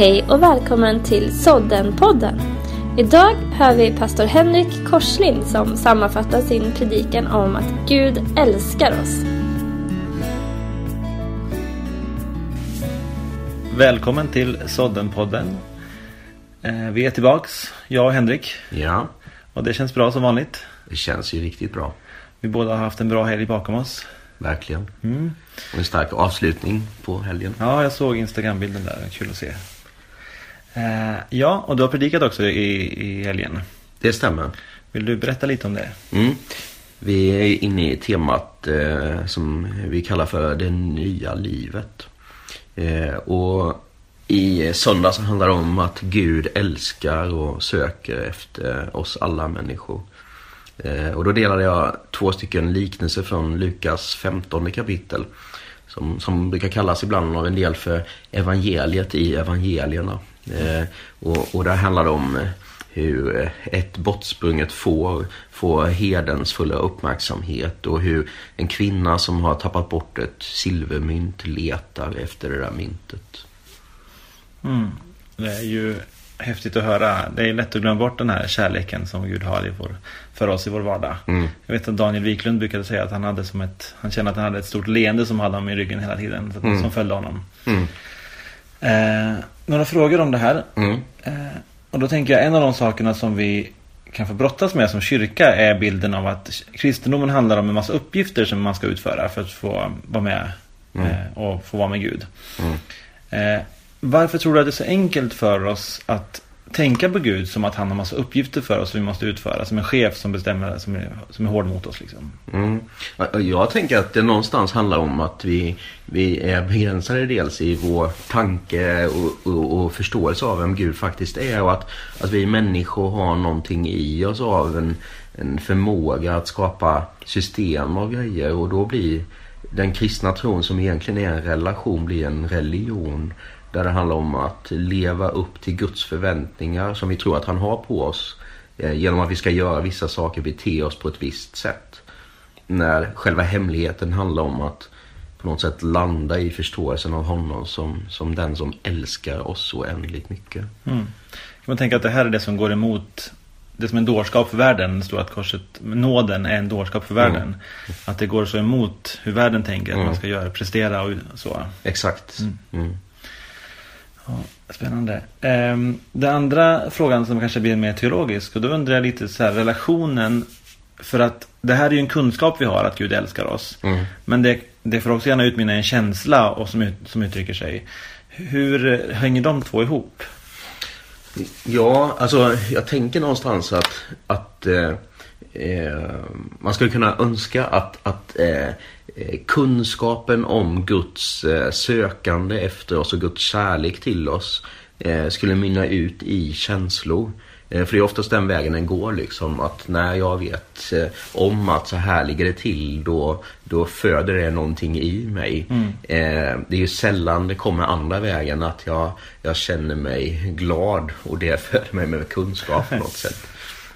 Hej och välkommen till Sodden-podden. Idag hör vi pastor Henrik Korslind som sammanfattar sin predikan om att Gud älskar oss. Välkommen till Sodden-podden. Eh, Vi är tillbaks, jag och Henrik. Ja, Och det känns bra som vanligt. det känns ju riktigt bra. Vi båda har haft en bra helg bakom oss. Verkligen. Mm. Och en stark avslutning på helgen. Ja, jag såg Instagram-bilden där. Kul att se. Eh, Ja, och du har predikat också i, i helgen. Det stämmer. Vill du berätta lite om det? Mm. Vi är inne i temat eh, som vi kallar för det nya livet. Eh, och i söndag så handlar det om att Gud älskar och söker efter oss alla människor. Eh, och då delade jag två stycken liknelser från Lukas 15 kapitel. Som, som brukar kallas ibland av en del för evangeliet i evangelierna. Eh, och, och där handlar det om eh, hur ett bortsprunget får får herdens fulla uppmärksamhet och hur en kvinna som har tappat bort ett silvermynt letar efter det där myntet. Mm. Det är ju häftigt att höra. Det är lätt att glömma bort den här kärleken som Gud har i vår, för oss i vår vardag. Mm. Jag vet att Daniel Wiklund brukade säga att han hade som ett, han kände att han hade ett stort leende som hade honom i ryggen hela tiden. Så, Mm. Som följde honom. Mm. Eh, några frågor om det här. Mm. Eh, och då tänker jag en av de sakerna som vi kan få brottas med som kyrka är bilden av att kristendomen handlar om en massa uppgifter som man ska utföra för att få vara med Mm. eh, och få vara med Gud. Mm. Eh, varför tror du att det är så enkelt för oss att tänka på Gud som att han har massa uppgifter för oss som vi måste utföra? Som en chef som bestämmer, som är, som är hård mot oss liksom. Mm. Jag tänker att det någonstans handlar om att vi, vi är begränsade dels i vår tanke och, och, och förståelse av vem Gud faktiskt är och att, att vi människor har någonting i oss av en, en förmåga att skapa system av grejer och då blir den kristna tron som egentligen är en relation blir en religion där det handlar om att leva upp till Guds förväntningar som vi tror att han har på oss eh, genom att vi ska göra vissa saker, bete oss på ett visst sätt när själva hemligheten handlar om att på något sätt landa i förståelsen av honom som, som den som älskar oss så oändligt mycket. Mm. Kan man tänka att det här är det som går emot det som är en dårskap för världen, det står att korset, nåden är en dårskap för världen. Mm. Att det går så emot hur världen tänker att Mm. man ska göra, prestera och så. Exakt. Mm. Ja, spännande. Ehm, den andra frågan som kanske blir mer teologisk och då undrar jag lite så här relationen för att det här är ju en kunskap vi har att Gud älskar oss. Mm. Men det, det får också gärna utmynna i en känsla och som, ut, som uttrycker sig. Hur hänger de två ihop? Ja, alltså jag tänker någonstans att, att eh, eh, man skulle kunna önska att, att eh, kunskapen om Guds eh, sökande efter oss och Guds kärlek till oss eh, skulle mynna ut i känslor. Eh, För det är oftast den vägen den går liksom. Att när jag vet eh, om att så här ligger det till då, då föder det någonting i mig. Eh, det är ju sällan det kommer andra vägen att jag, jag känner mig glad och det föder mig med kunskap på något sätt.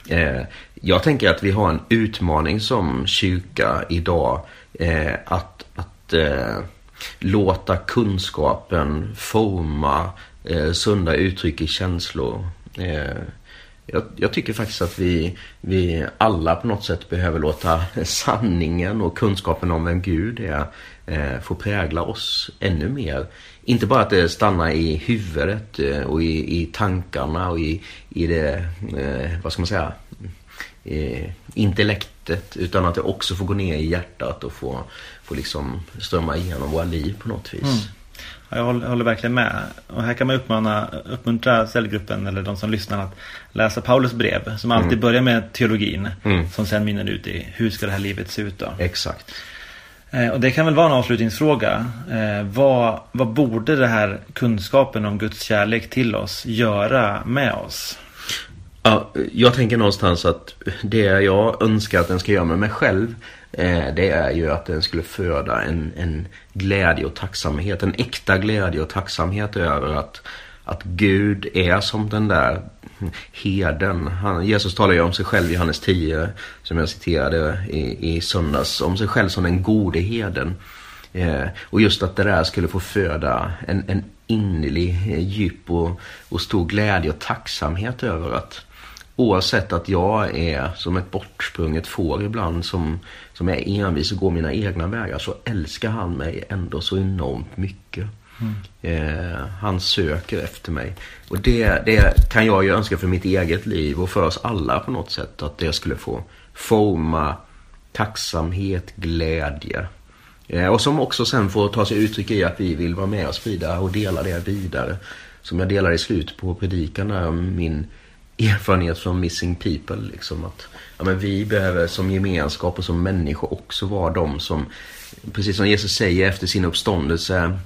Eh, jag tänker att vi har en utmaning som kyrka idag eh, att, att eh, låta kunskapen forma eh, sunda uttryck i känslor. Eh, jag, jag tycker faktiskt att vi, vi alla på något sätt behöver låta sanningen och kunskapen om vem Gud är eh, få prägla oss ännu mer. Inte bara att det stannar i huvudet eh, och i, i tankarna och i, i det, eh, vad ska man säga, intellektet utan att det också får gå ner i hjärtat och få, få liksom strömma igenom våra liv på något vis. Mm. Ja, jag håller, håller verkligen med. Och här kan man uppmana, uppmuntra cellgruppen eller de som lyssnar att läsa Paulus brev. Som alltid börjar med teologin. Mm. Som sen mynnar ut i hur ska det här livet se ut då? Exakt. Eh, och det kan väl vara en avslutningsfråga. Eh, vad, vad borde den här kunskapen om Guds kärlek till oss göra med oss? Ja, jag tänker någonstans att det jag önskar att den ska göra med mig själv eh, det är ju att den skulle föda en, en glädje och tacksamhet. En äkta glädje och tacksamhet över att, att Gud är som den där herden. Han, Jesus talar ju om sig själv i Johannes 10 som jag citerade i, i söndags. Om sig själv som den gode herden. Eh, och just att det där skulle få föda en, en innerlig, eh, djup och, och stor glädje och tacksamhet över att oavsett att jag är som ett bortsprunget får ibland som, som är envis och går mina egna vägar så älskar han mig ändå så enormt mycket. Mm. Eh, han söker efter mig. Och det, det kan jag ju önska för mitt eget liv och för oss alla på något sätt. Att det skulle få forma tacksamhet, glädje. Eh, och som också sen får ta sig uttryck i att vi vill vara med och sprida och dela det vidare. Som jag delar i slutet på predikan där, min erfarenhet från Missing People. Liksom att ja, men vi behöver som gemenskap och som människor också vara de som, precis som Jesus säger efter sin uppståndelse,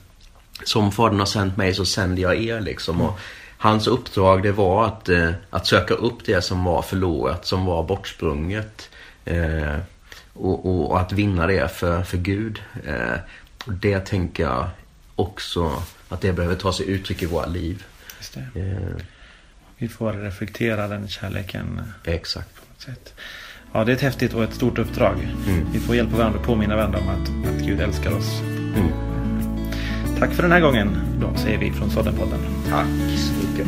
som Fadern har sänt mig så sänder jag er liksom. Och hans uppdrag det var att, eh, att söka upp det som var förlorat, som var bortsprunget. Eh, och, och, och, att vinna det för, för Gud. Eh, det tänker jag också att det behöver ta sig uttryck i våra liv. Eh, Vi får reflektera den kärleken. Exakt. På något sätt. Ja, det är ett häftigt och ett stort uppdrag. Mm. Vi får hjälpa varandra och påminna varandra om att, att Gud älskar oss. Mm. Tack för den här gången, då säger vi från Såddenpodden. Tack så mycket.